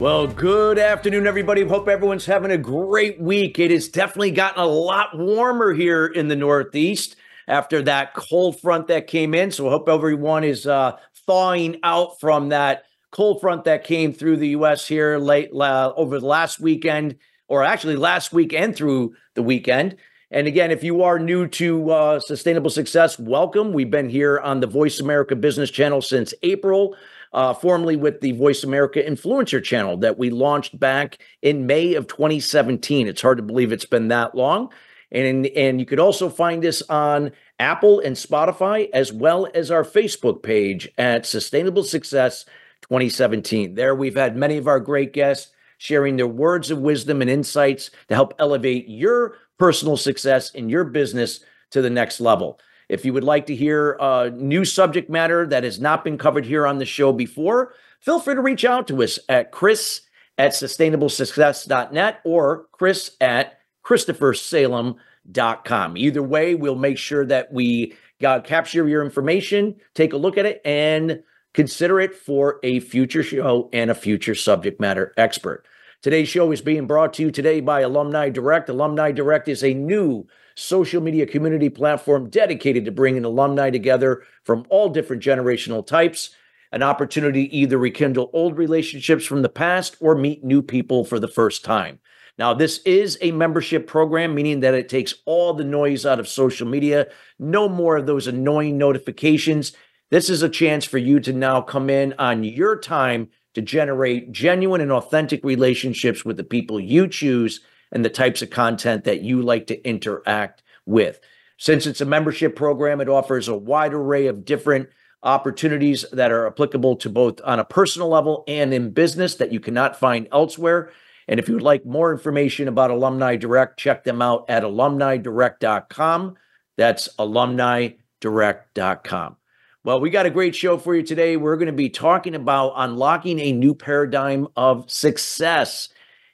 Well, good afternoon, everybody. Hope everyone's having a great week. It has definitely gotten a lot warmer here in the Northeast after that cold front that came in. So hope everyone is uh, thawing out from that cold front that came through the U.S. here late uh, over the last weekend, or actually last week and through the weekend. And again, if you are new to uh, Sustainable Success, welcome. We've been here on the Voice America Business Channel since April uh, formerly with the Voice America Influencer channel that we launched back in May of 2017. It's hard to believe it's been that long. And, and you could also find us on Apple and Spotify, as well as our Facebook page at Sustainable Success 2017. There we've had many of our great guests sharing their words of wisdom and insights to help elevate your personal success in your business to the next level. If you would like to hear uh, new subject matter that has not been covered here on the show before, feel free to reach out to us at chris at sustainablesuccess.net or chris at christophersalem.com. Either way, we'll make sure that we uh, capture your information, take a look at it, and consider it for a future show and a future subject matter expert. Today's show is being brought to you today by Alumni Direct. Alumni Direct is a new social media community platform dedicated to bringing alumni together from all different generational types, an opportunity to either rekindle old relationships from the past or meet new people for the first time. Now, this is a membership program, meaning that it takes all the noise out of social media, no more of those annoying notifications. This is a chance for you to now come in on your time to generate genuine and authentic relationships with the people you choose and the types of content that you like to interact with. Since it's a membership program, it offers a wide array of different opportunities that are applicable to both on a personal level and in business that you cannot find elsewhere. And if you would like more information about Alumni Direct, check them out at alumnidirect.com. That's alumnidirect.com. Well, we got a great show for you today. We're going to be talking about unlocking a new paradigm of success.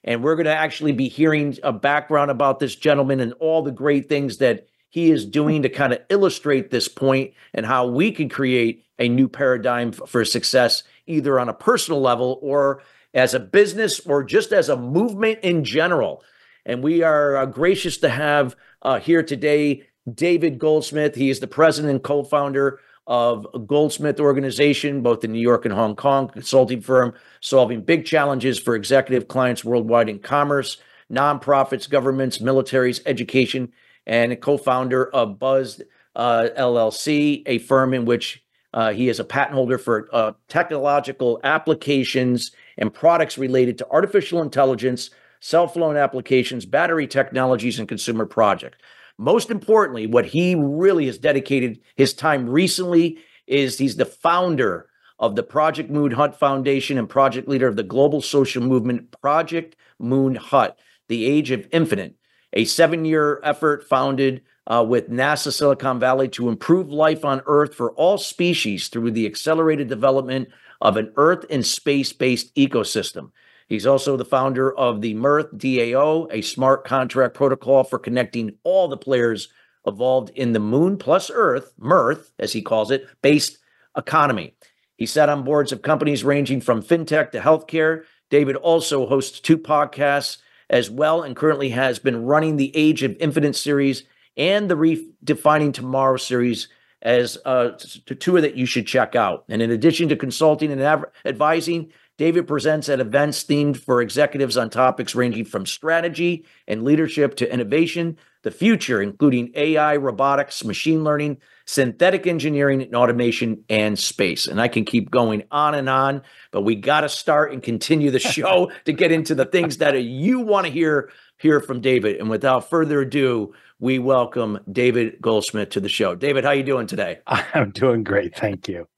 And we're going to actually be hearing a background about this gentleman and all the great things that he is doing to kind of illustrate this point and how we can create a new paradigm for success, either on a personal level or as a business or just as a movement in general. And we are uh, gracious to have uh, here today David Goldsmith. He is the president and co founder of Goldsmith Organization, both in New York and Hong Kong, consulting firm solving big challenges for executive clients worldwide in commerce, nonprofits, governments, militaries, education, and a co-founder of Buzz uh, LLC, a firm in which uh, he is a patent holder for uh, technological applications and products related to artificial intelligence, cell phone applications, battery technologies, and consumer projects. Most importantly, what he really has dedicated his time recently is he's the founder of the Project Moon Hut Foundation and project leader of the global social movement Project Moon Hut, the Age of Infinite, a seven year effort founded uh, with NASA Silicon Valley to improve life on Earth for all species through the accelerated development of an Earth and space based ecosystem. He's also the founder of the Mirth DAO, a smart contract protocol for connecting all the players involved in the Moon plus Earth, Mirth, as he calls it, based economy. He sat on boards of companies ranging from fintech to healthcare. David also hosts two podcasts as well and currently has been running the Age of Infinite series and the Redefining Tomorrow series as uh, two that you should check out. And in addition to consulting and advising, David presents at events themed for executives on topics ranging from strategy and leadership to innovation, the future, including AI, robotics, machine learning, synthetic engineering, and automation, and space. And I can keep going on and on, but we got to start and continue the show to get into the things that you want to hear hear from David. And without further ado, we welcome David Goldsmith to the show. David, how are you doing today? I'm doing great, thank you.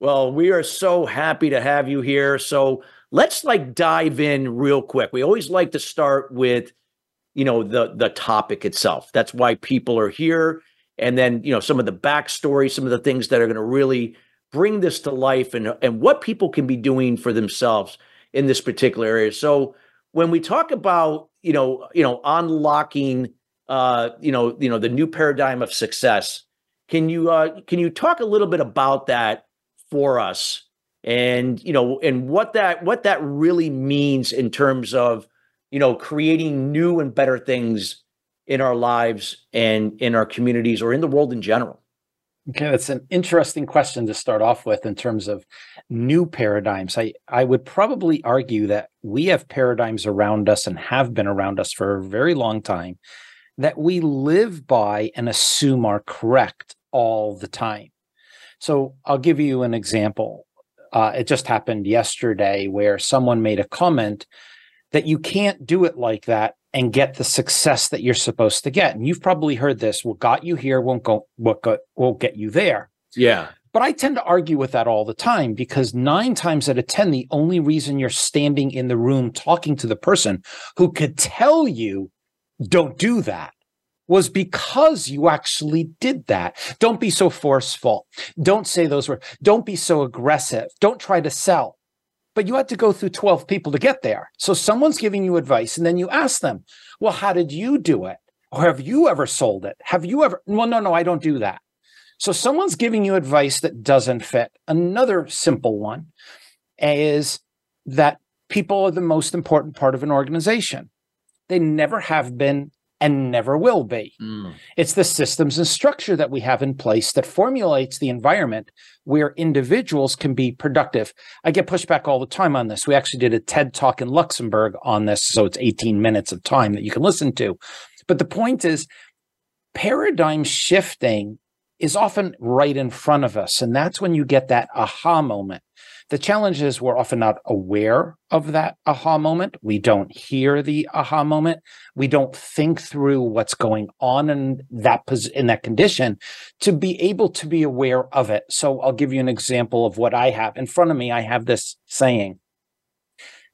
Well, we are so happy to have you here. So let's like dive in real quick. We always like to start with, you know the the topic itself. That's why people are here, and then you know some of the backstory, some of the things that are going to really bring this to life, and and what people can be doing for themselves in this particular area. So when we talk about you know you know unlocking uh you know you know the new paradigm of success can you uh can you talk a little bit about that for us and you know and what that what that really means in terms of you know creating new and better things in our lives and in our communities or in the world in general Okay, that's an interesting question to start off with in terms of new paradigms. I, I would probably argue that we have paradigms around us and have been around us for a very long time that we live by and assume are correct all the time. So I'll give you an example. Uh, it just happened yesterday where someone made a comment that you can't do it like that and get the success that you're supposed to get. And you've probably heard this: "What got you here won't go what got won't get you there." Yeah. But I tend to argue with that all the time because nine times out of 10, the only reason you're standing in the room talking to the person who could tell you, don't do that, was because you actually did that. Don't be so forceful. Don't say those words. Don't be so aggressive. Don't try to sell but you had to go through 12 people to get there. So someone's giving you advice, and then you ask them, Well, how did you do it? Or have you ever sold it? Have you ever? Well, no, no, I don't do that. So someone's giving you advice that doesn't fit. Another simple one is that people are the most important part of an organization. They never have been and never will be. Mm. It's the systems and structure that we have in place that formulates the environment where individuals can be productive. I get pushback all the time on this. We actually did a TED talk in Luxembourg on this, so it's 18 minutes of time that you can listen to. But the point is, paradigm shifting is often right in front of us. And that's when you get that aha moment. The challenge is we're often not aware of that aha moment. We don't hear the aha moment. We don't think through what's going on in that in that condition to be able to be aware of it. So I'll give you an example of what I have in front of me. I have this saying.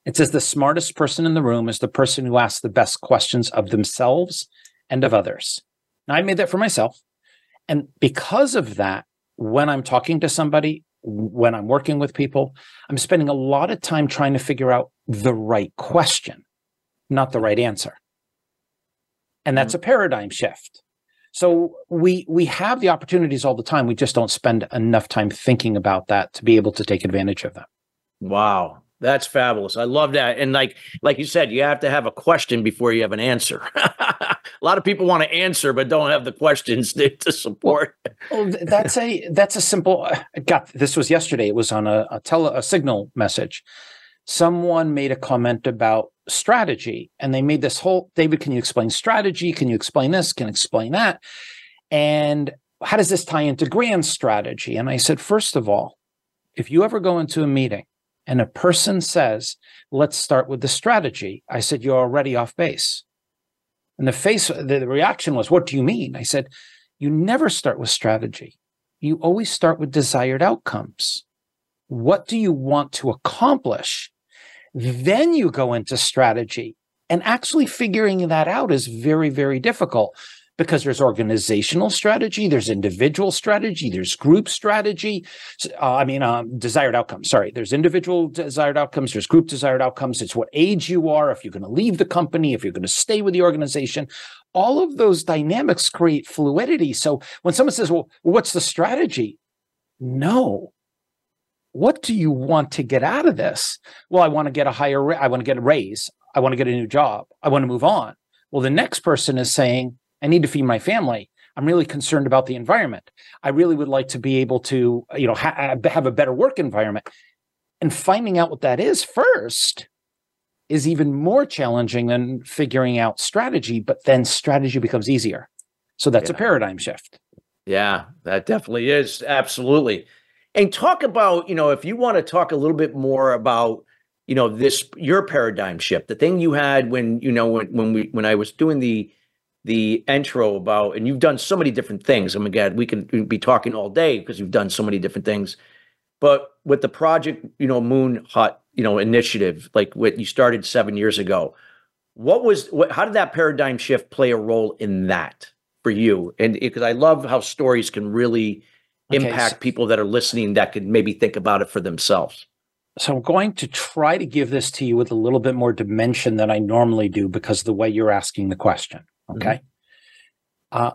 It says the smartest person in the room is the person who asks the best questions of themselves and of others. Now I made that for myself. And because of that, when I'm talking to somebody, when I'm working with people, I'm spending a lot of time trying to figure out the right question, not the right answer. And that's mm-hmm. a paradigm shift. So we we have the opportunities all the time. We just don't spend enough time thinking about that to be able to take advantage of them. Wow. That's fabulous. I love that. And like like you said, you have to have a question before you have an answer. a lot of people want to answer but don't have the questions to, to support. Well, that's a that's a simple. Uh, got this was yesterday. It was on a a, tele, a signal message. Someone made a comment about strategy, and they made this whole. David, can you explain strategy? Can you explain this? Can you explain that? And how does this tie into grand strategy? And I said, first of all, if you ever go into a meeting and a person says, let's start with the strategy, I said, you're already off base. And the face, the reaction was, what do you mean? I said, you never start with strategy. You always start with desired outcomes. What do you want to accomplish? Then you go into strategy. And actually figuring that out is very, very difficult because there's organizational strategy, there's individual strategy, there's group strategy. Uh, I mean, um, desired outcomes. Sorry, there's individual desired outcomes, there's group desired outcomes. It's what age you are, if you're going to leave the company, if you're going to stay with the organization. All of those dynamics create fluidity. So when someone says, "Well, what's the strategy?" No. What do you want to get out of this? Well, I want to get a higher. I want to get a raise. I want to get a new job. I want to move on. Well, the next person is saying, I need to feed my family. I'm really concerned about the environment. I really would like to be able to, you know, ha- have a better work environment. And finding out what that is first is even more challenging than figuring out strategy, but then strategy becomes easier. So that's yeah. a paradigm shift. Yeah, that definitely is. Absolutely. And talk about, you know, if you want to talk a little bit more about, you know, this your paradigm shift, the thing you had when, you know, when when we when I was doing the the intro about, and you've done so many different things. I mean, God, we can be talking all day because you've done so many different things. But with the project, you know, Moon Hut, you know, initiative, like what you started seven years ago, What was what? How did that paradigm shift play a role in that for you? And eh, because I love how stories can really Okay, impact so- people that are listening that could maybe think about it for themselves. So I'm going to try to give this to you with a little bit more dimension than I normally do because of the way you're asking the question. Okay. Uh,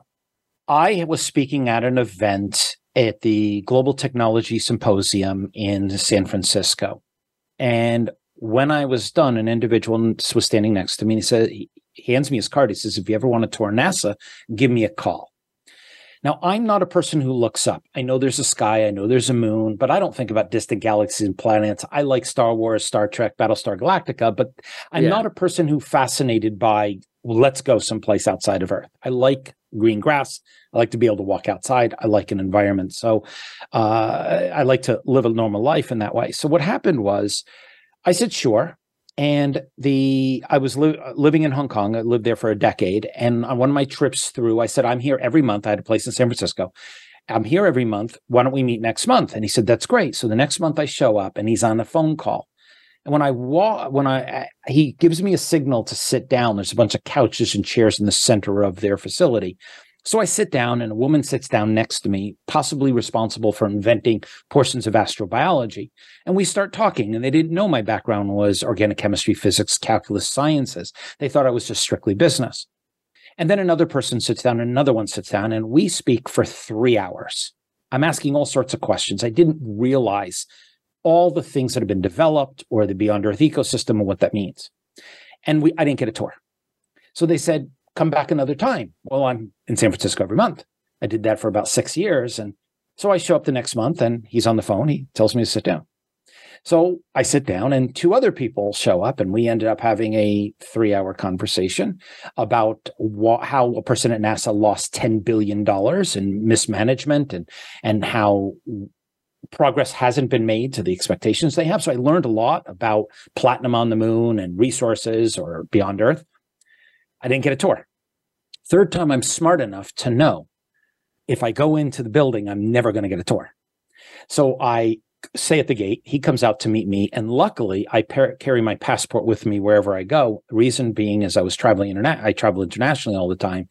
I was speaking at an event at the Global Technology Symposium in San Francisco. And when I was done, an individual was standing next to me and he said, he hands me his card. He says, if you ever want to tour NASA, give me a call. Now, I'm not a person who looks up. I know there's a sky, I know there's a moon, but I don't think about distant galaxies and planets. I like Star Wars, Star Trek, Battlestar Galactica, but I'm Yeah. not a person who fascinated by well, let's go someplace outside of Earth. I like green grass. I like to be able to walk outside. I like an environment. So uh, I like to live a normal life in that way. So what happened was I said, sure. And the I was li- living in Hong Kong. I lived there for a decade. And on one of my trips through, I said, I'm here every month. I had a place in San Francisco. I'm here every month. Why don't we meet next month? And he said, That's great. So the next month I show up and he's on a phone call. And when I walk, when I, I- he gives me a signal to sit down, there's a bunch of couches and chairs in the center of their facility. So I sit down and a woman sits down next to me, possibly responsible for inventing portions of astrobiology. And we start talking and they didn't know my background was organic chemistry, physics, calculus, sciences. They thought I was just strictly business. And then another person sits down and another one sits down and we speak for three hours. I'm asking all sorts of questions. I didn't realize all the things that have been developed or the Beyond Earth ecosystem and what that means. And we I didn't get a tour. So they said, come back another time. Well, I'm in San Francisco every month. I did that for about six years. And so I show up the next month and he's on the phone. He tells me to sit down. So I sit down and two other people show up and we ended up having a three hour conversation about wha- how a person at NASA lost $10 billion in mismanagement and, and how progress hasn't been made to the expectations they have. So I learned a lot about platinum on the moon and resources or beyond Earth. I didn't get a tour. Third time, I'm smart enough to know if I go into the building, I'm never going to get a tour. So I say at the gate, he comes out to meet me. And luckily, I par- carry my passport with me wherever I go. Reason being is I was traveling internet. I travel internationally all the time.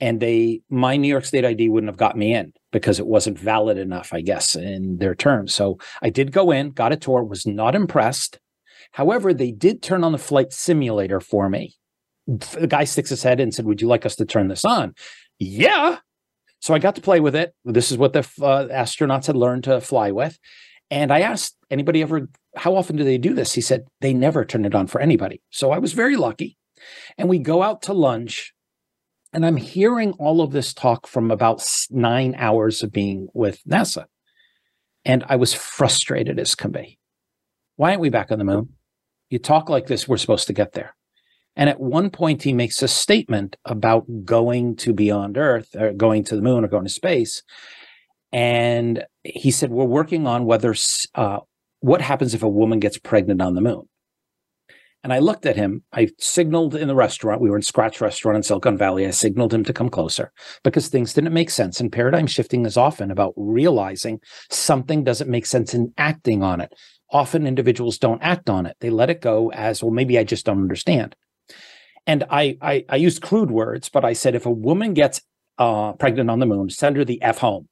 And they, my New York State ID wouldn't have got me in because it wasn't valid enough, I guess, in their terms. So I did go in, got a tour, was not impressed. However, they did turn on the flight simulator for me. The guy sticks his head in and said, Would you like us to turn this on? Yeah. So I got to play with it. This is what the uh, astronauts had learned to fly with. And I asked anybody ever, how often do they do this? He said, they never turn it on for anybody. So I was very lucky. And we go out to lunch. And I'm hearing all of this talk from about nine hours of being with NASA. And I was frustrated as can be. Why aren't we back on the moon? You talk like this, we're supposed to get there. And at one point, he makes a statement about going to beyond Earth or going to the moon or going to space. And he said, We're working on whether, uh, what happens if a woman gets pregnant on the moon. And I looked at him. I signaled in the restaurant. We were in Scratch Restaurant in Silicon Valley. I signaled him to come closer because things didn't make sense. And paradigm shifting is often about realizing something doesn't make sense and acting on it. Often individuals don't act on it. They let it go as, well, maybe I just don't understand. And I, I, I used crude words, but I said, if a woman gets uh, pregnant on the moon, send her the F home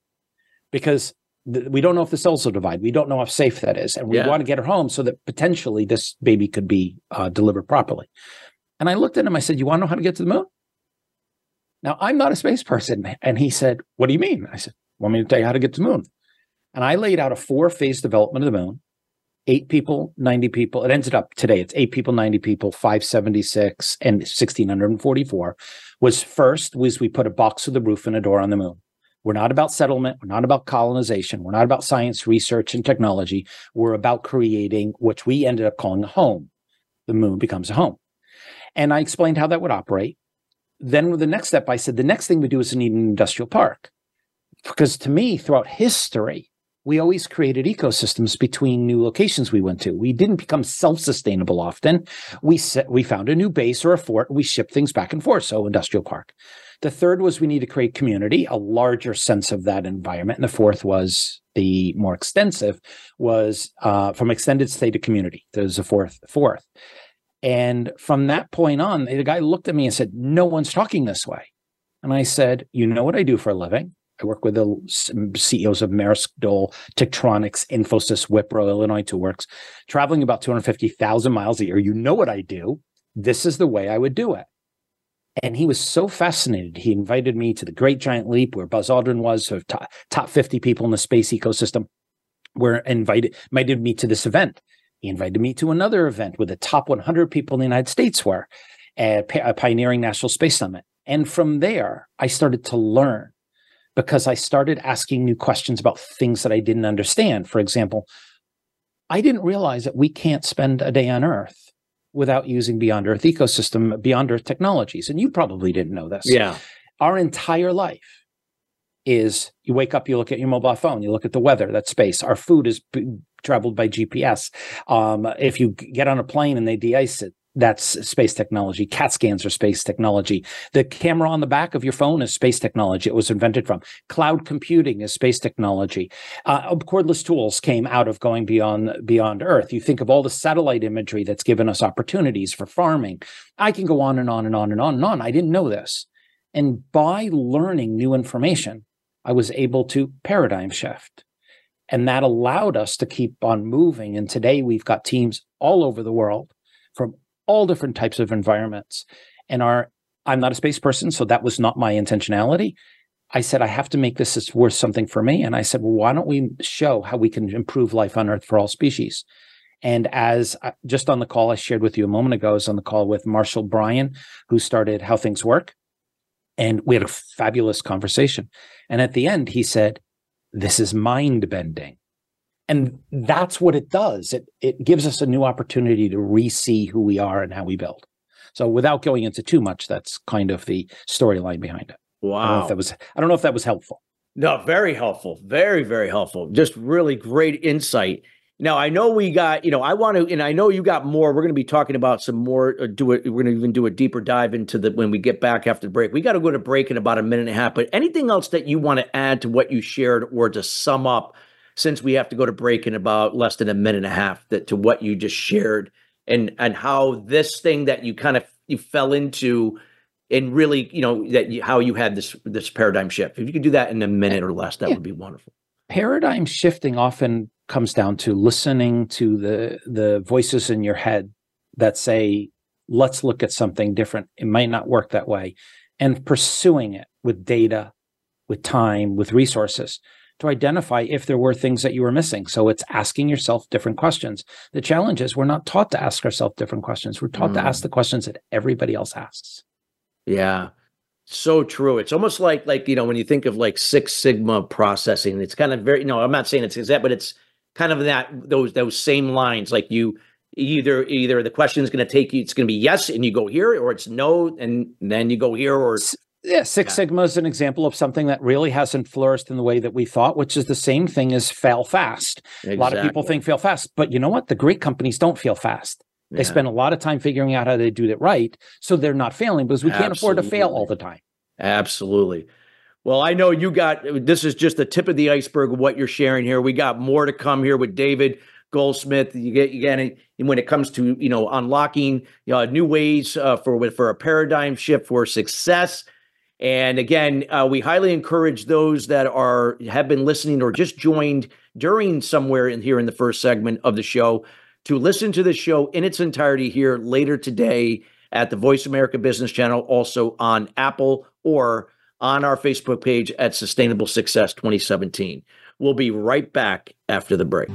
because th- we don't know if the cells will divide. We don't know how safe that is. And we Yeah. want to get her home so that potentially this baby could be uh, delivered properly. And I looked at him, I said, You want to know how to get to the moon? Now, I'm not a space person. And he said, What do you mean? I said, Want me to tell you how to get to the moon? And I laid out a four phase development of the moon eight people, 90 people. It ended up today, it's eight people, 90 people, 576 and 1644 was first was we put a box with the roof and a door on the moon. We're not about settlement. We're not about colonization. We're not about science, research, and technology. We're about creating what we ended up calling a home. The moon becomes a home. And I explained how that would operate. Then with the next step, I said the next thing we do is we need an industrial park. Because to me, throughout history, we always created ecosystems between new locations we went to. We didn't become self-sustainable often. We set, we found a new base or a fort, we shipped things back and forth. So industrial park. The third was we need to create community, a larger sense of that environment. And the fourth was the more extensive was uh, from extended stay to community. There's a fourth. Fourth, And from that point on, the guy looked at me and said, No one's talking this way. And I said, You know what I do for a living? I work with the CEOs of Maersk, Dole, Tektronix, Infosys, Wipro, Illinois Tool Works, traveling about 250,000 miles a year. You know what I do. This is the way I would do it. And he was so fascinated. He invited me to the Great Giant Leap, where Buzz Aldrin was, so top, top 50 people in the space ecosystem were invited, invited me to this event. He invited me to another event where the top 100 people in the United States were at a Pioneering National Space Summit. And from there, I started to learn because I started asking new questions about things that I didn't understand. For example, I didn't realize that we can't spend a day on Earth without using Beyond Earth ecosystem, Beyond Earth technologies. And you probably didn't know this. Yeah. Our entire life is you wake up, you look at your mobile phone, you look at the weather, that's space. Our food is traveled by GPS. Um, if you get on a plane and they de-ice it, that's space technology. CAT scans are space technology. The camera on the back of your phone is space technology. It was invented from cloud computing is space technology. Uh, cordless tools came out of going beyond beyond Earth. You think of all the satellite imagery that's given us opportunities for farming. I can go on and on and on and on and on. I didn't know this, and by learning new information, I was able to paradigm shift. And that allowed us to keep on moving. And today we've got teams all over the world all different types of environments. And our, I'm not a space person, so that was not my intentionality. I said, I have to make this as worth something for me. And I said, well, why don't we show how we can improve life on Earth for all species? And as I, just on the call I shared with you a moment ago, I was on the call with Marshall Brain, who started How Things Work. And we had a fabulous conversation. And at the end, he said, This is mind bending. And that's what it does. It it gives us a new opportunity to re-see who we are and how we build. So without going into too much, that's kind of the storyline behind it. Wow. I don't know if that was I don't know if that was helpful. No, very helpful. Very, very helpful. Just really great insight. Now I know we got, you know, I want to, and I know you got more. We're going to be talking about some more. Uh, do it. We're going to even do a deeper dive into the when we get back after the break. We got to go to break in about a minute and a half. But anything else that you want to add to what you shared, or to sum up since we have to go to break in about less than a minute and a half that to what you just shared and and how this thing that you kind of you fell into and really you know that you, how you had this this paradigm shift. If you could do that in a minute or less that yeah. would be wonderful. Paradigm shifting often comes down to listening to the the voices in your head that say let's look at something different. It might not work that way. And pursuing it with data with time with resources to identify if there were things that you were missing. So it's asking yourself different questions. The challenge is we're not taught to ask ourselves different questions. We're taught mm. to ask mm. the questions that everybody else asks. Yeah. So true. It's almost like like you know when you think of like Six Sigma processing, it's kind of very. No, I'm not saying it's exact, but it's kind of that those those same lines. Like you either either the question is going to take you, it's going to be yes, and you go here, or it's no, and then you go here, or yeah, Six yeah. Sigma is an example of something that really hasn't flourished in the way that we thought, which is the same thing as fail fast. Exactly. A lot of people think fail fast, but you know what? The great companies don't fail fast. They spend a lot of time figuring out how they do it right, so they're not failing because we can't afford to fail all the time. Absolutely. Well, I know you got this is just the tip of the iceberg of what you're sharing here. We got more to come here with David Goldsmith. You get you get when it comes to you know unlocking you know, new ways uh, for for a paradigm shift for success. And again, uh, we highly encourage those that are have been listening or just joined during somewhere in here in the first segment of the show to listen to the show in its entirety here later today at the Voice America Business Channel, also on Apple or on our Facebook page at Sustainable Success 2017. We'll be right back after the break.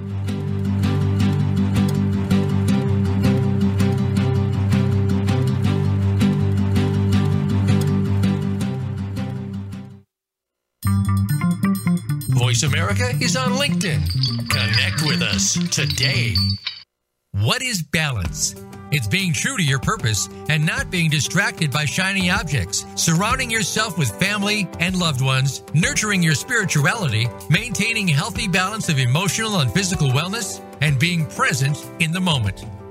Voice America is on LinkedIn. Connect with us today. What is balance? It's being true to your purpose and not being distracted by shiny objects, surrounding yourself with family and loved ones, nurturing your spirituality, maintaining healthy balance of emotional and physical wellness, and being present in the moment.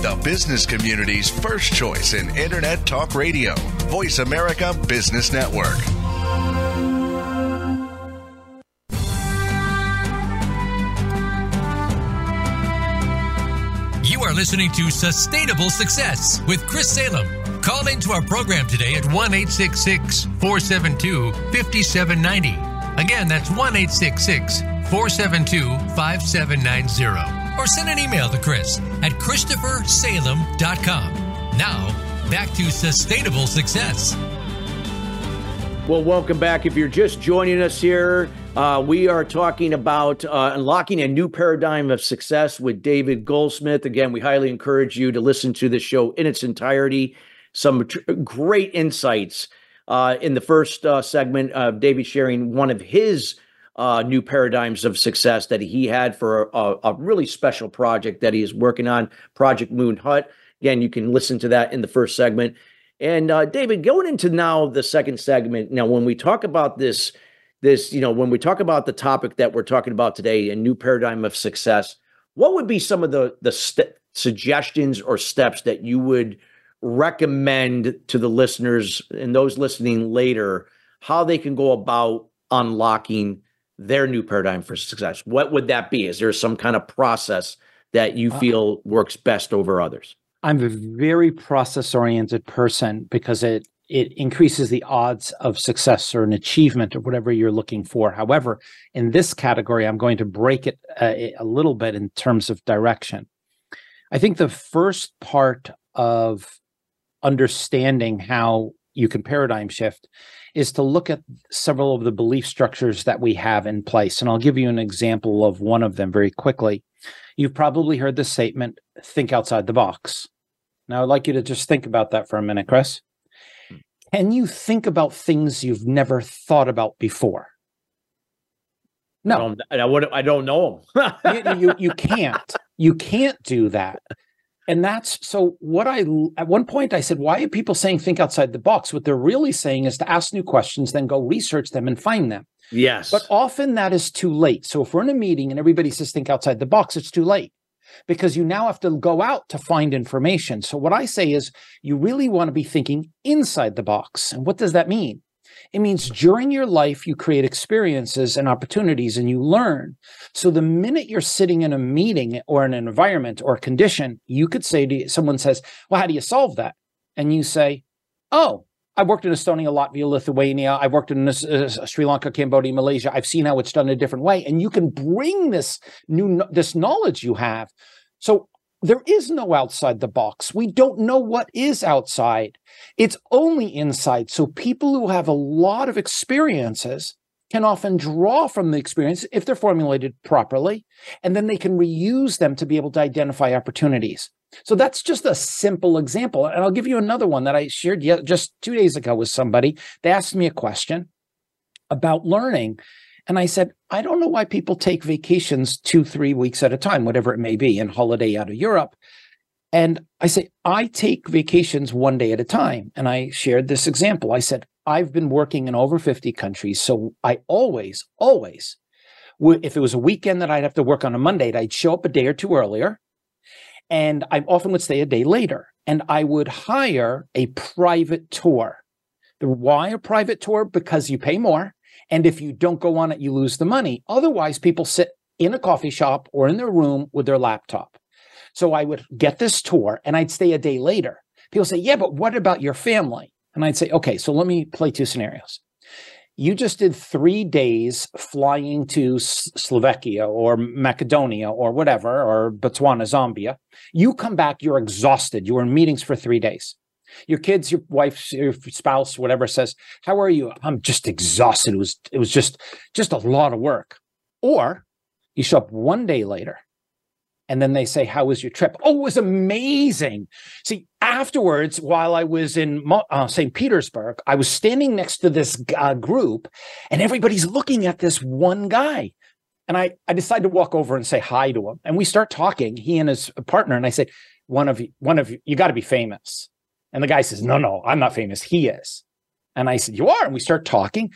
The business community's first choice in Internet Talk Radio, Voice America Business Network. You are listening to Sustainable Success with Chris Salem. Call into our program today at 1 472 5790. Again, that's 1 472 5790 or send an email to Chris at ChristopherSalem.com. Now, back to sustainable success. Well, welcome back. If you're just joining us here, uh, we are talking about uh, unlocking a new paradigm of success with David Goldsmith. Again, we highly encourage you to listen to this show in its entirety. Some tr- great insights uh, in the first uh, segment of David sharing one of his uh, new paradigms of success that he had for a, a, really special project that he is working on, Project Moon Hut. Again, you can listen to that in the first segment. And uh, David, going into now the second segment. Now, when we talk about this, this you know, when we talk about the topic that we're talking about today, a new paradigm of success, what would be some of the the st- suggestions or steps that you would recommend to the listeners and those listening later how they can go about unlocking their new paradigm for success? What would that be? Is there some kind of process that you uh, feel uh, works best over others? I'm a very process oriented person because it it increases the odds of success or an achievement or whatever you're looking for. However, in this category, I'm going to break it a, a little bit in terms of direction. I think the first part of understanding how you can paradigm shift is to look at several of the belief structures that we have in place. And I'll give you an example of one of them very quickly. You've probably heard the statement, think outside the box. Now, I'd like you to just think about that for a minute, Chris. Hmm. Can you think about things you've never thought about before? No, I don't, I, I don't know you, you, you can't. You can't do that and that's so what i at one point i said why are people saying think outside the box? What they're really saying is to ask new questions then go research them and find them. Yes. But often that is too late. So if we're in a meeting and everybody says think outside the box it's too late because you now have to go out to find information. So what i say is you really want to be thinking inside the box. And what does that mean it means during your life, you create experiences and opportunities and you learn. So the minute you're sitting in a meeting or an environment or condition, you could say to someone says, Well, how do you solve that? And you say, Oh, I've worked in Estonia, Latvia, Lithuania. I've worked in uh, Sri Lanka, Cambodia, Malaysia. I've seen how it's done a different way, and you can bring this new this knowledge you have. So there is no outside the box. We don't know what is outside. It's only inside. So people who have a lot of experiences can often draw from the experience if they're formulated properly, and then they can reuse them to be able to identify opportunities. So that's just a simple example. And I'll give you another one that I shared just two days ago with somebody. They asked me a question about learning. And I said, I don't know why people take vacations two, three weeks at a time, whatever it may be, and holiday out of Europe. And I say, I take vacations one day at a time. And I shared this example. I said, I've been working in over 50 countries. So I always, always, if it was a weekend that I'd have to work on a Monday, I'd show up a day or two earlier. And I often would stay a day later. And I would hire a private tour. Why a private tour? Because you pay more and if you don't go on it, you lose the money. Otherwise, people sit in a coffee shop or in their room with their laptop. So I would get this tour and I'd stay a day later. People say, Yeah, but what about your family? And I'd say, Okay, so let me play two scenarios. You just did three days flying to Slovakia or Macedonia or whatever, or Botswana, Zambia. You come back, you're exhausted. You were in meetings for three days. Your kids, your wife, your spouse, whatever says, "How are you?" I'm just exhausted. It was it was just just a lot of work. Or You show up one day later, and then they say, How was your trip? Oh, it was amazing. See, afterwards, while I was in uh, St. Petersburg, I was standing next to this uh, group, and everybody's looking at this one guy. And I, I decided to walk over and say hi to him. And we start talking, he and his partner. And I say, One of you, one of you, you got to be famous. And the guy says, No, no, I'm not famous. He is. And I said, You are. And we start talking.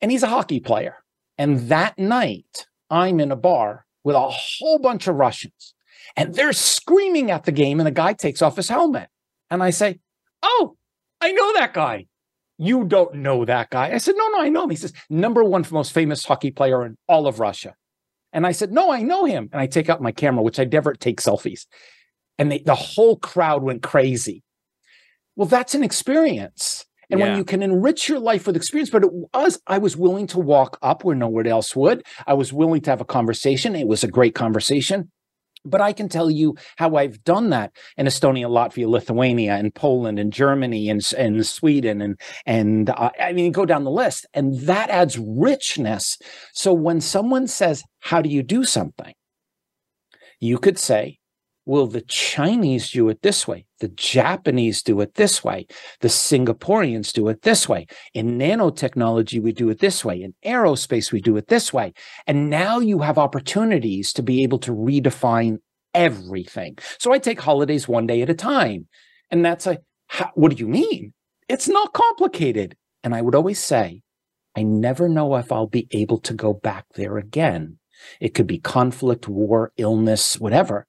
And he's a hockey player. And that night, I'm in a bar with a whole bunch of Russians. And they're screaming at the game. And the guy takes off his helmet. And I say, Oh, I know that guy. You don't know that guy. I said, No, no, I know him. He says, Number one most famous hockey player in all of Russia. And I said, No, I know him. And I take out my camera, which I never take selfies. And they, the whole crowd went crazy. Well, that's an experience. And yeah. when you can enrich your life with experience, but it was, I was willing to walk up where no one else would. I was willing to have a conversation. It was a great conversation. But I can tell you how I've done that in Estonia, Latvia, Lithuania, and Poland, and Germany, and, and Sweden, and and uh, I mean, go down the list, and that adds richness. So when someone says, "How do you do something?" you could say, "Well, the Chinese do it this way, the Japanese do it this way, the Singaporeans do it this way. In nanotechnology, we do it this way. In aerospace, we do it this way." And now you have opportunities to be able to redefine everything. So I take holidays one day at a time. And that's a, what do you mean? It's not complicated. And I would always say, I never know if I'll be able to go back there again. It could be conflict, war, illness, whatever.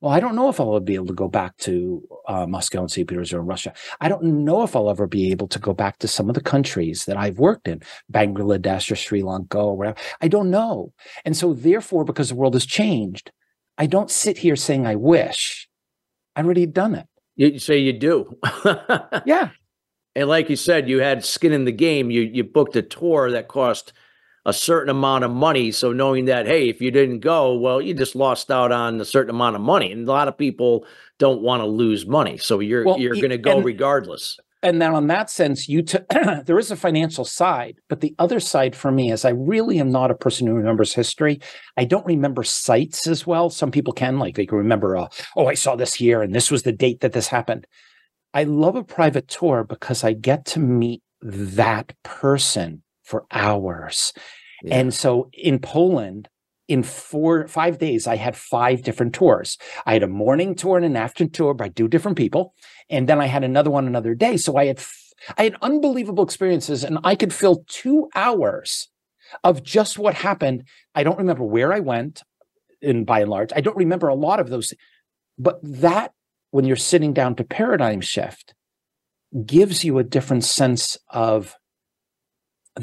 Well, I don't know if I'll be able to go back to uh, Moscow and St. Petersburg, or Russia. I don't know if I'll ever be able to go back to some of the countries that I've worked in, Bangladesh or Sri Lanka or whatever. I don't know. And so, therefore, because the world has changed, I don't sit here saying I wish. I've already done it. You say you do. yeah. And like you said, you had skin in the game. You you booked a tour that cost a certain amount of money. So knowing that, hey, if you didn't go, well, you just lost out on a certain amount of money. And a lot of people don't want to lose money. So you're well, you're going to go and, regardless and then on that sense you t- there is a financial side but the other side for me is i really am not a person who remembers history i don't remember sites as well some people can like they can remember uh, oh i saw this here and this was the date that this happened i love a private tour because i get to meet that person for hours. Yeah. and so in poland in four five days i had five different tours. I had a morning tour and an afternoon tour by two different people and then i had another one another day. So i had i had unbelievable experiences and i could fill two hours of just what happened. I don't remember where i went in by and large. I don't remember a lot of those but that when you're sitting down to paradigm shift gives you a different sense of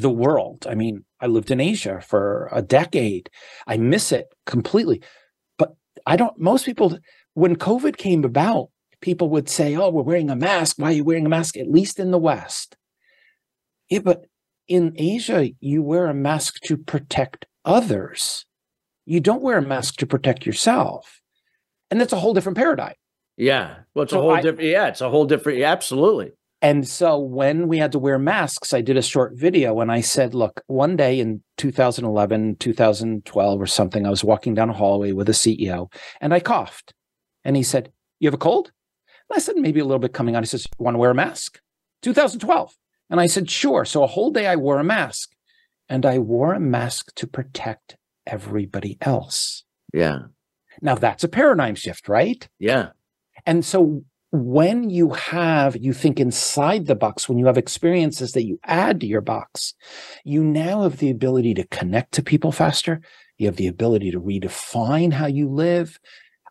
the world i mean I lived in Asia for a decade. I miss it completely. But I don't, most people, when COVID came about, people would say, Oh, we're wearing a mask. Why are you wearing a mask? At least in the West. Yeah, but in Asia, you wear a mask to protect others. You don't wear a mask to protect yourself. And that's a whole different paradigm. Yeah. Well, it's so a whole different, yeah, it's a whole different, yeah, absolutely. And so when we had to wear masks, I did a short video and I said, look, one day in 2011, 2012 or something, I was walking down a hallway with a CEO and I coughed. And he said, You have a cold? And I said, Maybe a little bit coming on. He says, Want to wear a mask? 2012. And I said, Sure. So a whole day I wore a mask and I wore a mask to protect everybody else. Yeah. Now that's a paradigm shift, right? Yeah. And so when you have, you think inside the box, when you have experiences that you add to your box, you now have the ability to connect to people faster. You have the ability to redefine how you live.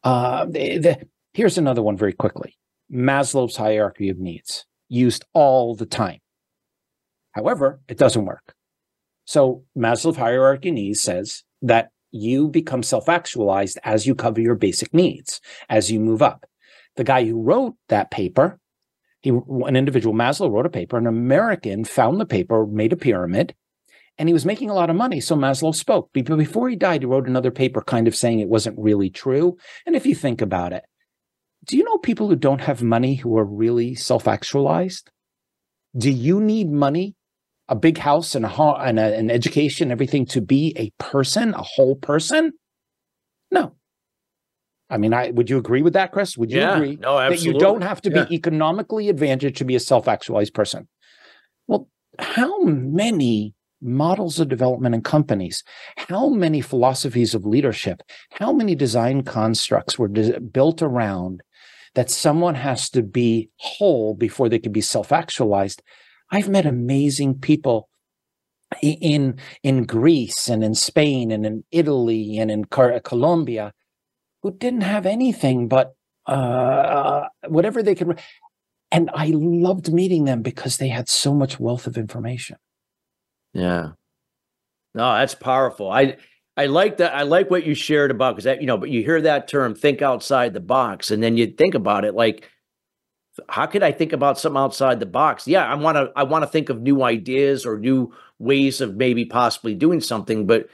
Uh, the, the, here's another one very quickly Maslow's hierarchy of needs, used all the time. However, it doesn't work. So, Maslow's hierarchy of needs says that you become self actualized as you cover your basic needs, as you move up the guy who wrote that paper, he an individual Maslow wrote a paper. An American found the paper, made a pyramid, and he was making a lot of money. So Maslow spoke. But before he died, he wrote another paper, kind of saying it wasn't really true. And if you think about it, do you know people who don't have money who are really self-actualized? Do you need money, a big house and a, and a, an education, everything to be a person, a whole person? I mean, I would you agree with that, Chris? Would you Yeah. agree No, that you don't have to Yeah. be economically advantaged to be a self-actualized person? Well, how many models of development in companies, how many philosophies of leadership, how many design constructs were des- built around that someone has to be whole before they can be self-actualized? I've met amazing people in in Greece and in Spain and in Italy and in Colombia who didn't have anything but uh, whatever they could. And I loved meeting them because they had so much wealth of information. Yeah. No, that's powerful. I I like that. I like what you shared about because that you know, but you hear that term, think outside the box, and then you think about it like, how could I think about something outside the box? Yeah, I want to. I want to think of new ideas or new ways of maybe possibly doing something, but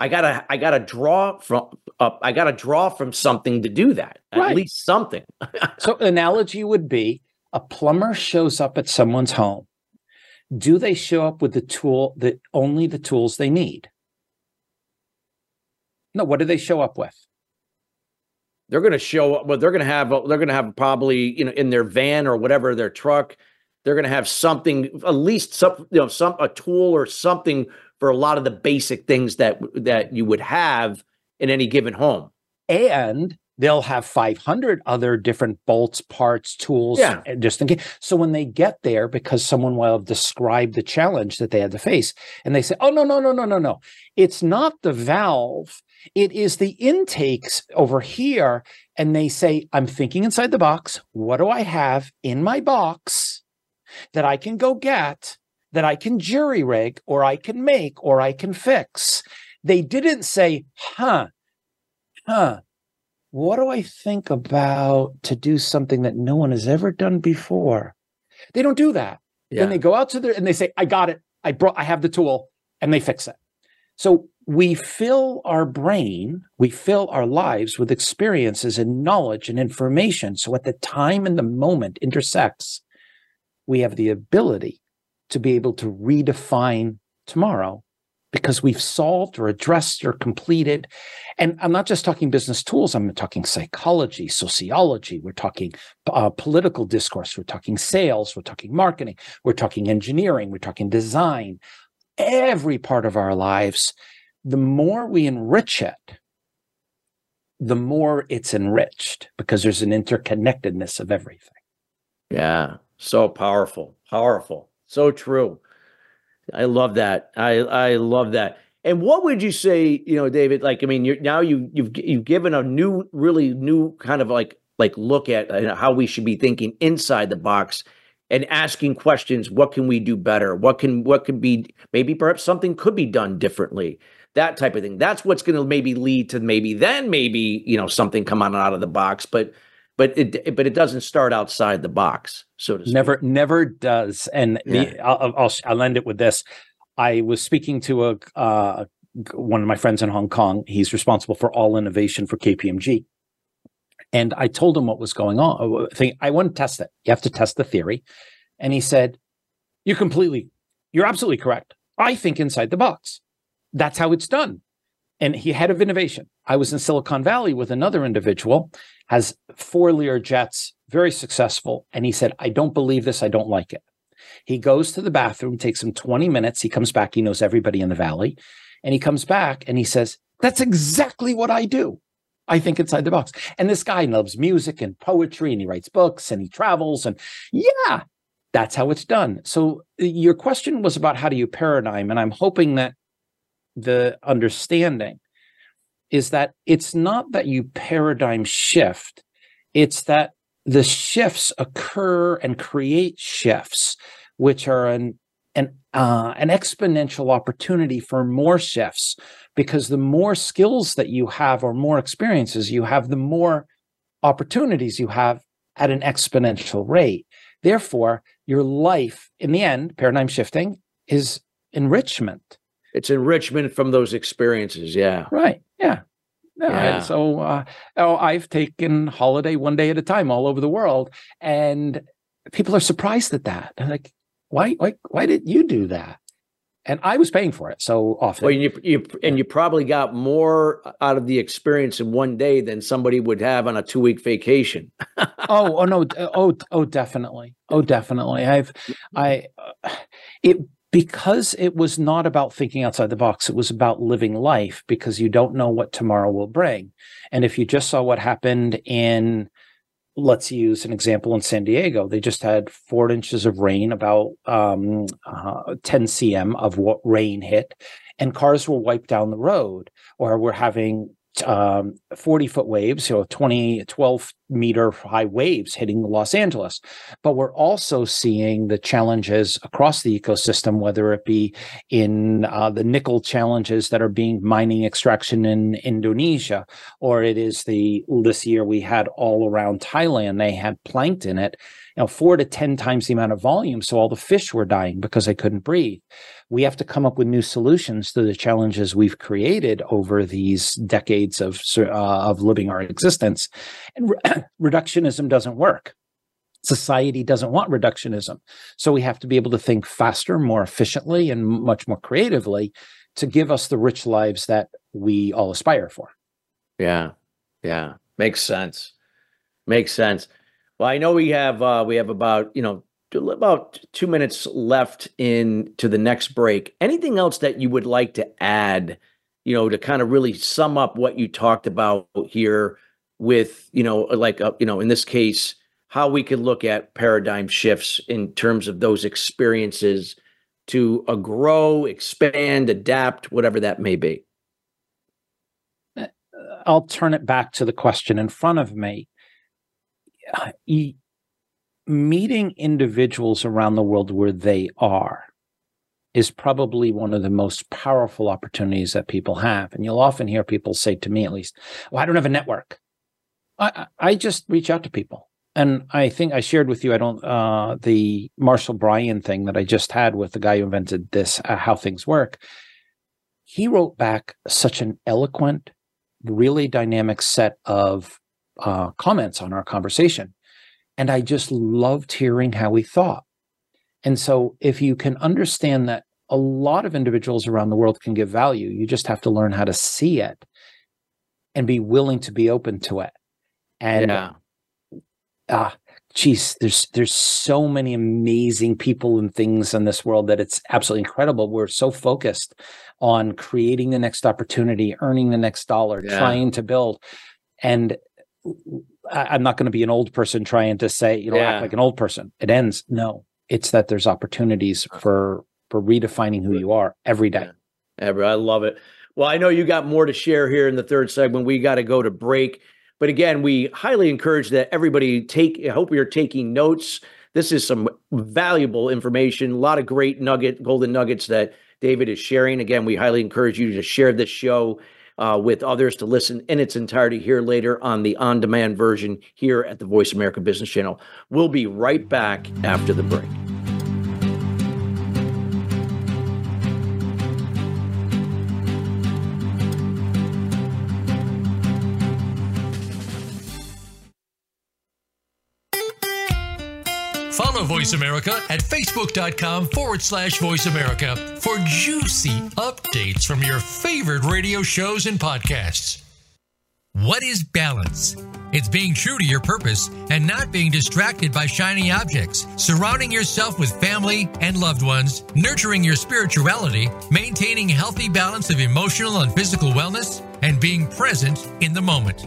I gotta I gotta draw from up. I gotta draw from something to do that. At least something. So, analogy would be a plumber shows up at someone's home. Do they show up with the tool that only the tools they need? No, what do they show up with? they're going to show up. Well, they're going to have. They're going to have probably you know in their van or whatever their truck. They're going to have something, at least some you know some a tool or something for a lot of the basic things that that you would have in any given home. and they'll have 500 other different bolts, parts, tools, Yeah. Eh, just in case. So when they get there, because someone will have described the challenge that they had to face, and they say, "Oh no, no, no, no, no, no! It's not the valve; it is the intakes over here." And they say, "I'm thinking inside the box. What do I have in my box that I can go get?" That I can jury rig, or I can make, or I can fix. They didn't say, huh, huh, what do I think about to do something that no one has ever done before? They don't do that. Yeah, Then they go out to their and they say, I got it. I brought I have the tool and they fix it. So we fill our brain, we fill our lives with experiences and knowledge and information. So at the time and the moment intersects, we have the ability to be able to redefine tomorrow because we've solved or addressed or completed. And I'm not just talking business tools, I'm talking psychology, sociology, we're talking uh, political discourse, we're talking sales, we're talking marketing, we're talking engineering, we're talking design. Every part of our lives, the more we enrich it, the more it's enriched because there's an interconnectedness of everything. yeah, so powerful, powerful, so true. I love that. I I love that. And what would you say, you know, David? Like, I mean, you're now you you've you've given a new, really new kind of like like look at uh, how we should be thinking inside the box and asking questions. What can we do better? What can what can be maybe perhaps something could be done differently? That type of thing. That's what's going to maybe lead to maybe then maybe you know something come out of the box, but but it but it doesn't start outside the box, so to speak. Never, never does. And Yeah. the, I'll, I'll I'll end it with this. I was speaking to a uh, one of my friends in Hong Kong. He's responsible for all innovation for KPMG, and I told him what was going on. I I want to test it. You have to test the theory, and he said, You're completely, you're absolutely correct. I think inside the box. That's how it's done." And he head of innovation. I was in Silicon Valley with another individual, has four Lear jets, very successful. And he said, I don't believe this. I don't like it. He goes to the bathroom, takes him 20 minutes. He comes back. He knows everybody in the valley. And he comes back and he says, That's exactly what I do. I think inside the box. And this guy loves music and poetry and he writes books and he travels. And yeah, that's how it's done. So uh, your question was about how do you paradigm? And I'm hoping that the understanding is that it's not that you paradigm shift, it's that the shifts occur and create shifts, which are an an uh, an exponential opportunity for more shifts, because the more skills that you have or more experiences you have, the more opportunities you have at an exponential rate. Therefore, your life, in the end, paradigm shifting is enrichment. It's enrichment from those experiences. Yeah. Right. Yeah. Yeah. So, uh, oh, I've taken holiday one day at a time all over the world, and people are surprised at that. They're like, "Why? Why? Why did you do that?" and I was paying for it so often. Well, you, you and you probably got more out of the experience in one day than somebody would have on a two week vacation. oh, oh no, oh, oh, definitely, oh, definitely. I've, I, uh, it because it was not about thinking outside the box. It was about living life because you don't know what tomorrow will bring. And if you just saw what happened in let's use an example in San Diego. They just had four inches of rain, about um, uh, 10 cm of what rain hit, and cars were wiped down the road, or we're having um, 40 foot waves, know, 20, 12 meter high waves hitting Los Angeles. But we're also seeing the challenges across the ecosystem, whether it be in uh, the nickel challenges that are being mining extraction in Indonesia, or it is the this year we had all around Thailand, they had plankton in it know, four to 10 times the amount of volume. So all the fish were dying because they couldn't breathe. We have to come up with new solutions to the challenges we've created over these decades of, uh, of living our existence. And re- reductionism doesn't work. Society doesn't want reductionism. So we have to be able to think faster, more efficiently, and much more creatively to give us the rich lives that we all aspire for. Yeah. Yeah. Makes sense. Makes sense. Well, I know we have uh, we have about you know about two minutes left in to the next break. Anything else that you would like to add? You know, to kind of really sum up what you talked about here with you know like uh, you know in this case how we could look at paradigm shifts in terms of those experiences to uh, grow, expand, adapt, whatever that may be. Uh, I'll turn it back to the question in front of me meeting individuals around the world where they are is probably one of the most powerful opportunities that people have. And you'll often hear people say to me, at least, well, I don't have a network. I, I just reach out to people. And I think I shared with you, I don't, uh, the Marshall Brain thing that I just had with the guy who invented this, uh, How Things Work. He wrote back such an eloquent, really dynamic set of uh, comments on our conversation. And I just loved hearing how he thought. And so, if you can understand that a lot of individuals around the world can give value, you just have to learn how to see it and be willing to be open to it. And yeah. ah, geez, there's there's so many amazing people and things in this world that it's absolutely incredible. We're so focused on creating the next opportunity, earning the next dollar, yeah. trying to build. And I'm not going to be an old person trying to say, you know, yeah. act like an old person. It ends. No, it's that there's opportunities for for redefining who you are every day. Yeah. Every, I love it. Well, I know you got more to share here in the third segment. We got to go to break. But again, we highly encourage that everybody take, I hope you're taking notes. This is some valuable information, a lot of great nugget, golden nuggets that David is sharing. Again, we highly encourage you to share this show Uh, with others to listen in its entirety here later on the on demand version here at the Voice America Business Channel. We'll be right back after the break. Voice America at facebook.com forward slash voice America for juicy updates from your favorite radio shows and podcasts. What is balance? It's being true to your purpose and not being distracted by shiny objects, surrounding yourself with family and loved ones, nurturing your spirituality, maintaining healthy balance of emotional and physical wellness, and being present in the moment.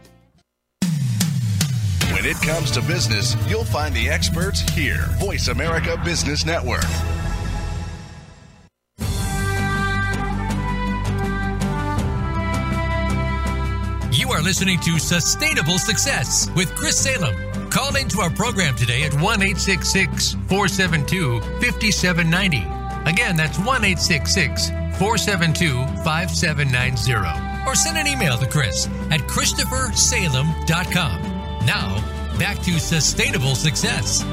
When it comes to business, you'll find the experts here. Voice America Business Network. You are listening to Sustainable Success with Chris Salem. Call into our program today at 1 866 472 5790. Again, that's 1 866 472 5790. Or send an email to Chris at ChristopherSalem.com. Now, back to Sustainable Success.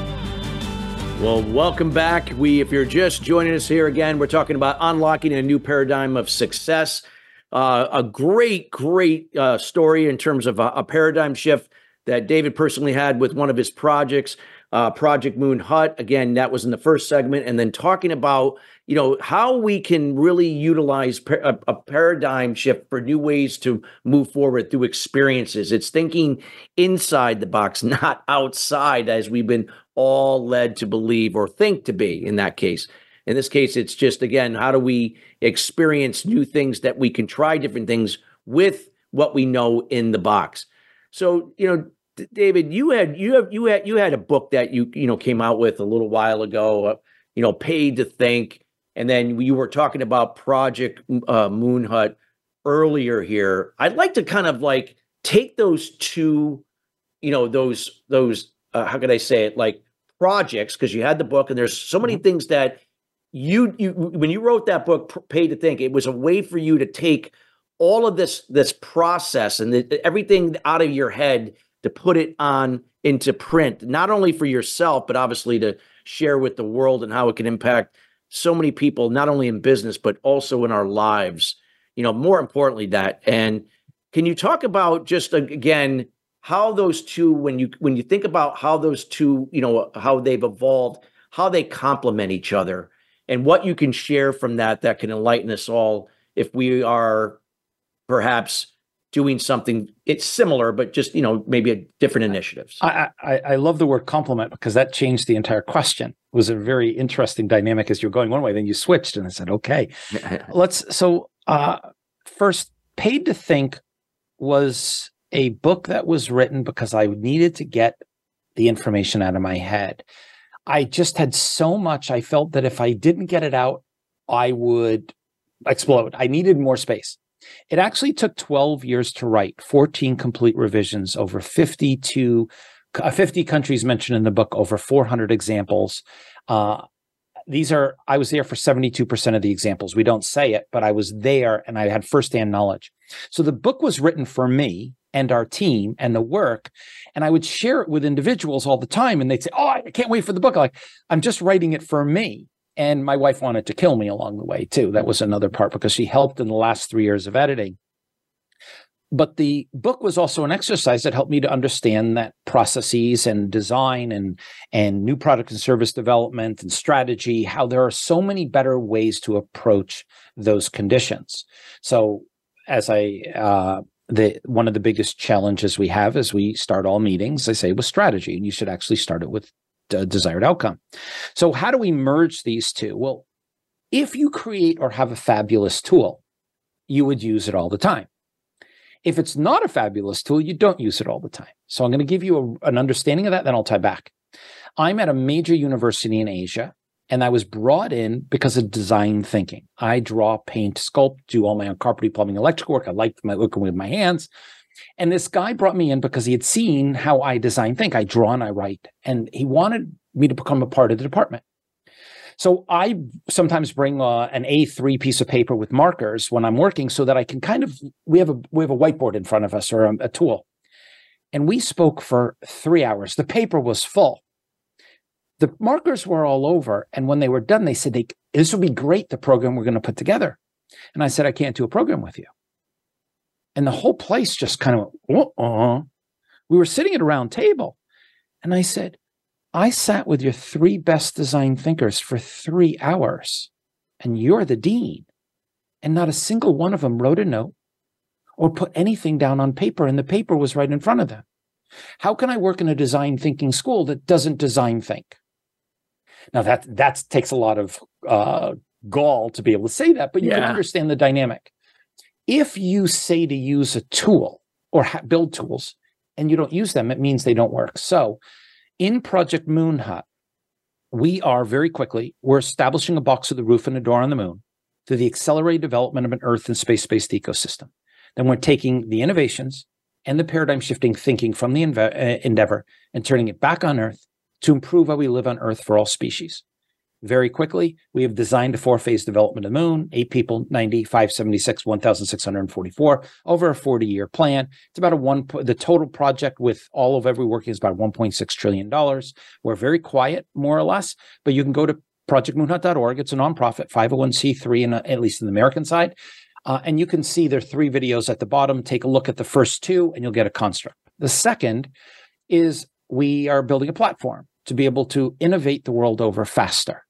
Well, welcome back. We, if you're just joining us here again, we're talking about unlocking a new paradigm of success. Uh, a great, great uh, story in terms of a, a, paradigm shift that David personally had with one of his projects, uh, Project Moon Hut. Again, that was in the first segment, and then talking about you know how we can really utilize a, a paradigm shift for new ways to move forward through experiences. It's thinking inside the box, not outside, as we've been all led to believe or think to be. In that case. In this case, it's just again, how do we experience new things that we can try different things with what we know in the box? So, you know, David, you had you have you had you had a book that you you know came out with a little while ago, uh, you know, paid to think, and then you were talking about Project uh, Moon Hut earlier here. I'd like to kind of like take those two, you know, those those uh, how could I say it like projects because you had the book and there's so many mm-hmm. things that you you when you wrote that book pay to think it was a way for you to take all of this this process and the, everything out of your head to put it on into print not only for yourself but obviously to share with the world and how it can impact so many people not only in business but also in our lives you know more importantly that and can you talk about just again how those two when you when you think about how those two you know how they've evolved how they complement each other and what you can share from that that can enlighten us all if we are perhaps doing something it's similar but just you know maybe a different initiatives. I, I, I love the word complement because that changed the entire question was a very interesting dynamic as you're going one way then you switched and i said okay let's so uh first paid to think was a book that was written because i needed to get the information out of my head I just had so much. I felt that if I didn't get it out, I would explode. I needed more space. It actually took 12 years to write, 14 complete revisions, over 52, uh, 50 countries mentioned in the book, over 400 examples. Uh, these are, I was there for 72% of the examples. We don't say it, but I was there and I had firsthand knowledge. So the book was written for me and our team and the work. And I would share it with individuals all the time. And they'd say, Oh, I can't wait for the book. I'm like, I'm just writing it for me. And my wife wanted to kill me along the way, too. That was another part because she helped in the last three years of editing. But the book was also an exercise that helped me to understand that processes and design and, and new product and service development and strategy, how there are so many better ways to approach those conditions. So as I uh, the one of the biggest challenges we have as we start all meetings, I say, with strategy, and you should actually start it with a desired outcome. So, how do we merge these two? Well, if you create or have a fabulous tool, you would use it all the time. If it's not a fabulous tool, you don't use it all the time. So, I'm going to give you a, an understanding of that, then I'll tie back. I'm at a major university in Asia and I was brought in because of design thinking. I draw, paint, sculpt, do all my own carpentry, plumbing, electrical work. I liked my working with my hands. And this guy brought me in because he had seen how I design think. I draw and I write. And he wanted me to become a part of the department. So I sometimes bring uh, an A3 piece of paper with markers when I'm working so that I can kind of we have a we have a whiteboard in front of us or a, a tool. And we spoke for 3 hours. The paper was full the markers were all over. And when they were done, they said, they, This would be great, the program we're going to put together. And I said, I can't do a program with you. And the whole place just kind of went, uh We were sitting at a round table. And I said, I sat with your three best design thinkers for three hours, and you're the dean. And not a single one of them wrote a note or put anything down on paper, and the paper was right in front of them. How can I work in a design thinking school that doesn't design think? Now that that takes a lot of uh, gall to be able to say that, but you yeah. can understand the dynamic. If you say to use a tool or ha- build tools and you don't use them, it means they don't work. So, in Project Moon Hut, we are very quickly we're establishing a box with a roof and a door on the moon through the accelerated development of an Earth and space-based ecosystem. Then we're taking the innovations and the paradigm shifting thinking from the uh, endeavor and turning it back on Earth to improve how we live on Earth for all species. Very quickly, we have designed a four phase development of the moon, eight people, 90, 576, 1,644 over a 40 year plan. It's about a one, the total project with all of every working is about $1.6 trillion. We're very quiet, more or less, but you can go to projectmoonhut.org. It's a nonprofit, 501c3, in, at least in the American side. Uh, and you can see there are three videos at the bottom. Take a look at the first two, and you'll get a construct. The second is we are building a platform to be able to innovate the world over faster.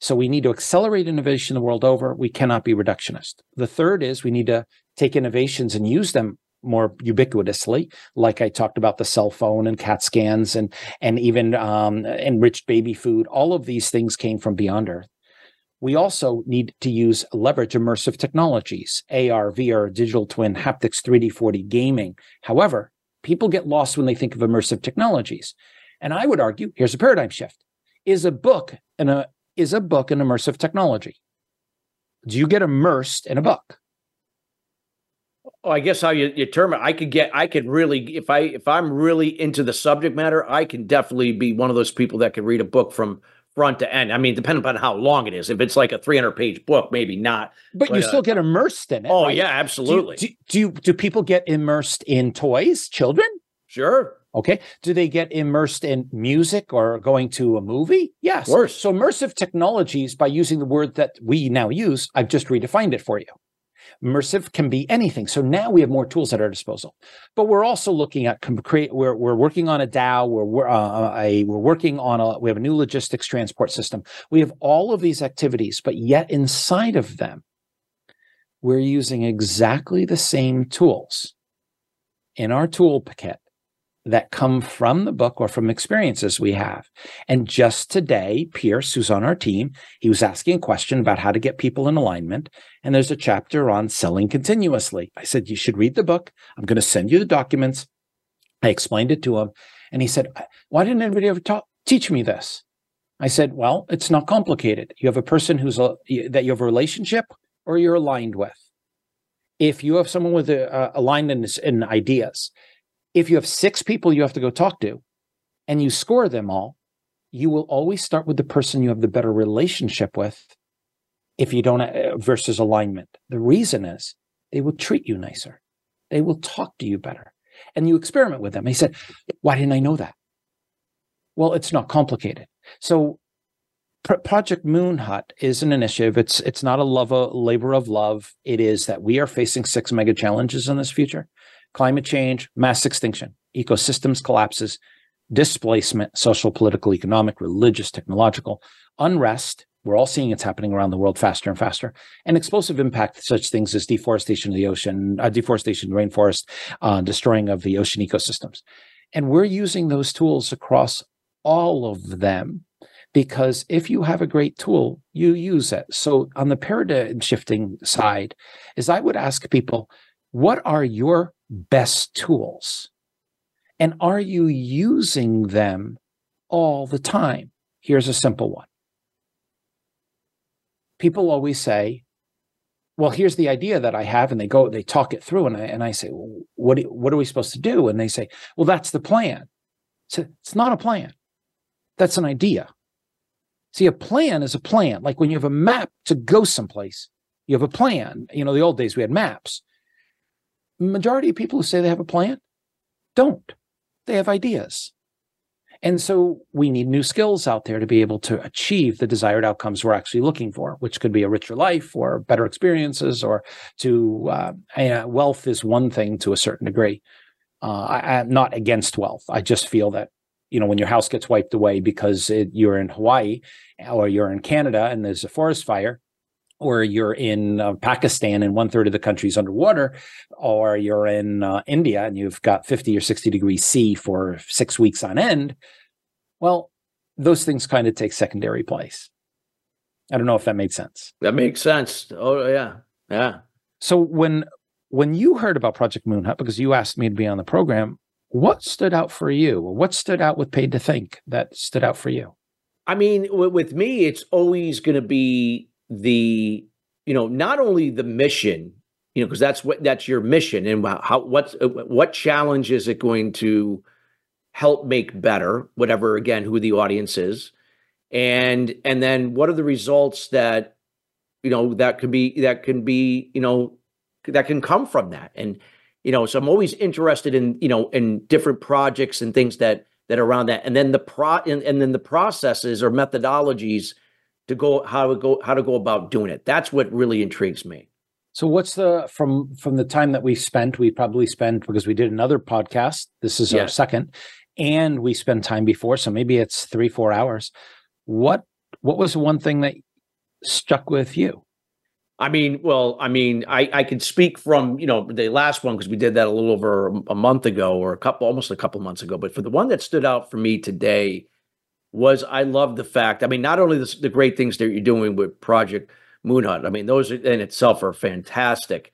So we need to accelerate innovation the world over. We cannot be reductionist. The third is we need to take innovations and use them more ubiquitously, like I talked about the cell phone and CAT scans and and even um, enriched baby food. All of these things came from beyond Earth. We also need to use leverage immersive technologies, AR, VR, digital twin, haptics, 3D, 4D, gaming. However, people get lost when they think of immersive technologies. And I would argue, here's a paradigm shift. Is a book and a is a book an immersive technology? Do you get immersed in a book? Oh, I guess how you, you term it, I could get, I could really, if I, if I'm really into the subject matter, I can definitely be one of those people that could read a book from front to end. I mean, depending upon how long it is. If it's like a 300 page book, maybe not. But, but you uh, still get immersed in it. Oh right? yeah, absolutely. Do, do, do, you, do people get immersed in toys, children? Sure. Okay. Do they get immersed in music or going to a movie? Yes. So immersive technologies, by using the word that we now use, I've just redefined it for you. Immersive can be anything. So now we have more tools at our disposal. But we're also looking at create. We're we're working on a DAO. We're we're, uh, a, we're working on a. We have a new logistics transport system. We have all of these activities, but yet inside of them, we're using exactly the same tools in our toolkit that come from the book or from experiences we have. And just today, Pierce, who's on our team, he was asking a question about how to get people in alignment. And there's a chapter on selling continuously. I said, You should read the book. I'm going to send you the documents. I explained it to him. And he said, Why didn't anybody ever talk, teach me this? I said, Well, it's not complicated. You have a person who's a, that you have a relationship or you're aligned with. If you have someone with a, uh, aligned in, in ideas, if you have six people you have to go talk to and you score them all, you will always start with the person you have the better relationship with if you don't uh, versus alignment. The reason is they will treat you nicer. They will talk to you better. And you experiment with them. He said, Why didn't I know that? Well, it's not complicated. So Project Moon Hut is an initiative. It's it's not a love a labor of love. It is that we are facing six mega challenges in this future climate change, mass extinction, ecosystems collapses, displacement, social, political, economic, religious, technological, unrest. We're all seeing it's happening around the world faster and faster, and explosive impact, such things as deforestation of the ocean, uh, deforestation, of rainforest, uh, destroying of the ocean ecosystems. And we're using those tools across all of them because if you have a great tool, you use it. So on the paradigm shifting side, is I would ask people, what are your best tools? And are you using them all the time? Here's a simple one. People always say, well, here's the idea that I have, and they go, they talk it through, and I and I say, well, what what are we supposed to do? And they say, well, that's the plan. So it's not a plan. That's an idea. See, a plan is a plan. Like when you have a map to go someplace, you have a plan. You know, the old days we had maps majority of people who say they have a plan don't. They have ideas. And so we need new skills out there to be able to achieve the desired outcomes we're actually looking for, which could be a richer life or better experiences or to uh, wealth is one thing to a certain degree. Uh, I, am not against wealth. I just feel that, you know, when your house gets wiped away because it, you're in Hawaii or you're in Canada and there's a forest fire, or you're in uh, Pakistan and one third of the country's underwater, or you're in uh, India and you've got 50 or 60 degrees C for six weeks on end, well, those things kind of take secondary place. I don't know if that made sense. That makes sense. Oh yeah, yeah. So when when you heard about Project Moon Hut, because you asked me to be on the program, what stood out for you? What stood out with Paid to Think that stood out for you? I mean, with me, it's always going to be the you know not only the mission you know, because that's what that's your mission, and how what's uh, what challenge is it going to help make better, whatever again who the audience is, and and then what are the results that you know that could be that can be you know that can come from that? And you know so i'm always interested in you know in different projects and things that that around that. And then the pro and, and then the processes or methodologies to go how to go how to go about doing it. That's what really intrigues me. So what's the from from the time that we spent we probably spent because we did another podcast this is our second and we spent time before so maybe it's three four hours. What what was the one thing that stuck with you? I mean, well, I mean, I I can speak from you know the last one because we did that a little over a month ago or a couple, almost a couple months ago. But for the one that stood out for me today was I love the fact. I mean, not only the, the great things that you're doing with Project Moon Hut. I mean, those in itself are fantastic.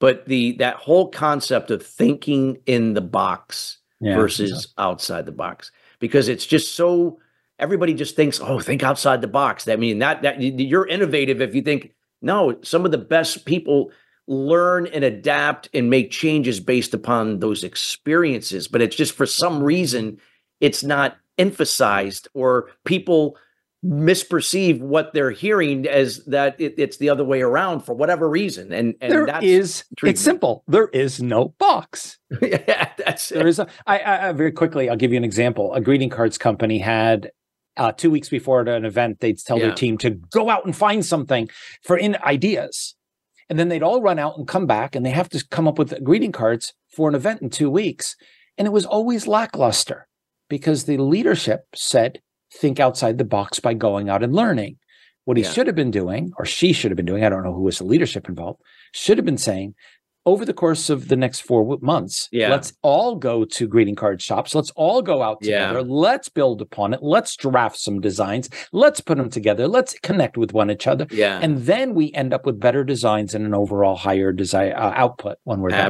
But the that whole concept of thinking in the box yeah, versus yeah. outside the box, because it's just so everybody just thinks, oh, think outside the box. That I mean that that you're innovative if you think no, some of the best people learn and adapt and make changes based upon those experiences. But it's just for some reason, it's not emphasized or people misperceive what they're hearing as that it, it's the other way around for whatever reason. And, and that is there is, it's simple. There is no box. yeah, that's there it. is. A, I, I, very quickly, I'll give you an example. A greeting cards company had uh, two weeks before an event, they'd tell yeah. their team to go out and find something for in ideas. And then they'd all run out and come back and they have to come up with greeting cards for an event in two weeks. And it was always lackluster because the leadership said, think outside the box by going out and learning. What he yeah. should have been doing, or she should have been doing, I don't know who was the leadership involved, should have been saying, over the course of the next four months, yeah. let's all go to greeting card shops. Let's all go out together. Yeah. Let's build upon it. Let's draft some designs. Let's put them together. Let's connect with one each other. Yeah. And then we end up with better designs and an overall higher design uh, output when we're done.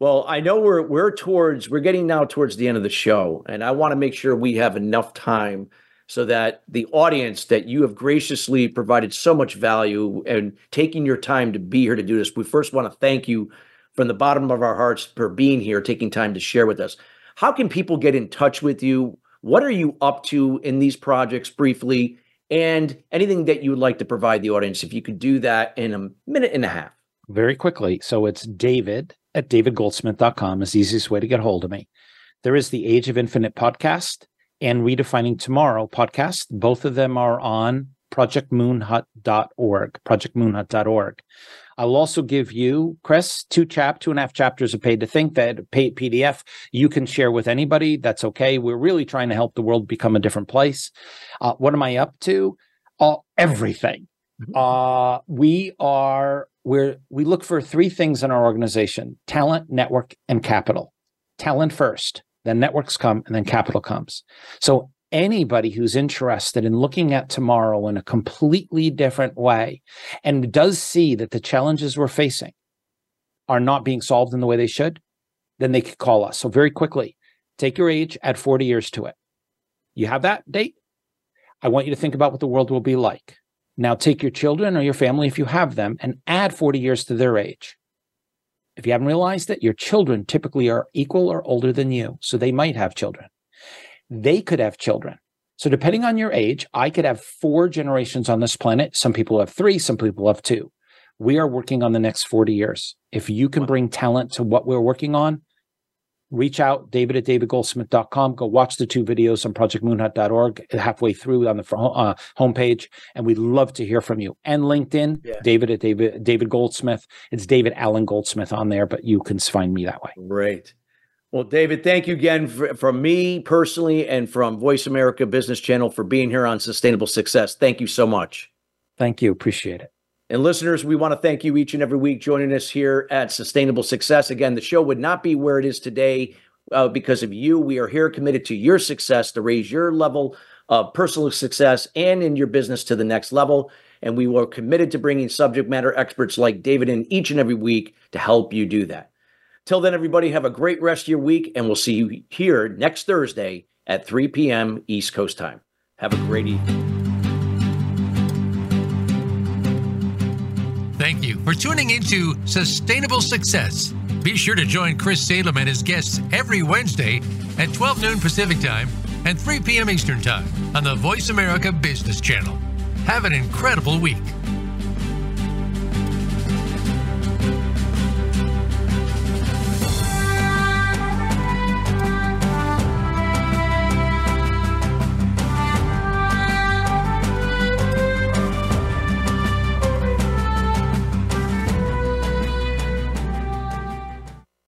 Well, I know we're we're towards we're getting now towards the end of the show, and I want to make sure we have enough time so that the audience that you have graciously provided so much value and taking your time to be here to do this. We first want to thank you from the bottom of our hearts for being here, taking time to share with us. How can people get in touch with you? What are you up to in these projects briefly? And anything that you would like to provide the audience, if you could do that in a minute and a half. Very quickly. So it's David at davidgoldsmith.com is the easiest way to get hold of me. There is the Age of Infinite podcast and Redefining Tomorrow podcast. Both of them are on projectmoonhut.org, projectmoonhut.org. I'll also give you, Chris, two chap, two and a half chapters of paid to think that paid PDF you can share with anybody. That's okay. We're really trying to help the world become a different place. Uh, what am I up to? Uh, everything. Mm-hmm. Uh, we are we're we look for three things in our organization: talent, network, and capital. Talent first then networks come, and then capital comes. So anybody who's interested in looking at tomorrow in a completely different way and does see that the challenges we're facing are not being solved in the way they should, then they could call us. So very quickly, take your age, add 40 years to it. You have that date? I want you to think about what the world will be like. Now take your children or your family, if you have them, and add 40 years to their age. If you haven't realized it, your children typically are equal or older than you. So they might have children. They could have children. So depending on your age, I could have four generations on this planet. Some people have three, some people have two. We are working on the next 40 years. If you can bring talent to what we're working on, reach out, david at davidgoldsmith.com. Go watch the two videos on projectmoonhut.org halfway through on the uh, homepage. And we'd love to hear from you. And LinkedIn, yeah. David at David, David Goldsmith. It's David Allen Goldsmith on there, but you can find me that way. Great. Well, David, thank you again for, from me personally and from Voice America Business Channel for being here on Sustainable Success. Thank you so much. Thank you. Appreciate it. And listeners, we want to thank you each and every week joining us here at Sustainable Success. Again, the show would not be where it is today uh, because of you. We are here committed to your success to raise your level of personal success and in your business to the next level. And we were committed to bringing subject matter experts like David in each and every week to help you do that. Till then, everybody, have a great rest of your week, and we'll see you here next Thursday at 3 p.m. East Coast time. Have a great evening. For tuning into Sustainable Success. Be sure to join Chris Salem and his guests every Wednesday at 12 noon Pacific Time and 3 p.m. Eastern Time on the Voice America Business Channel. Have an incredible week.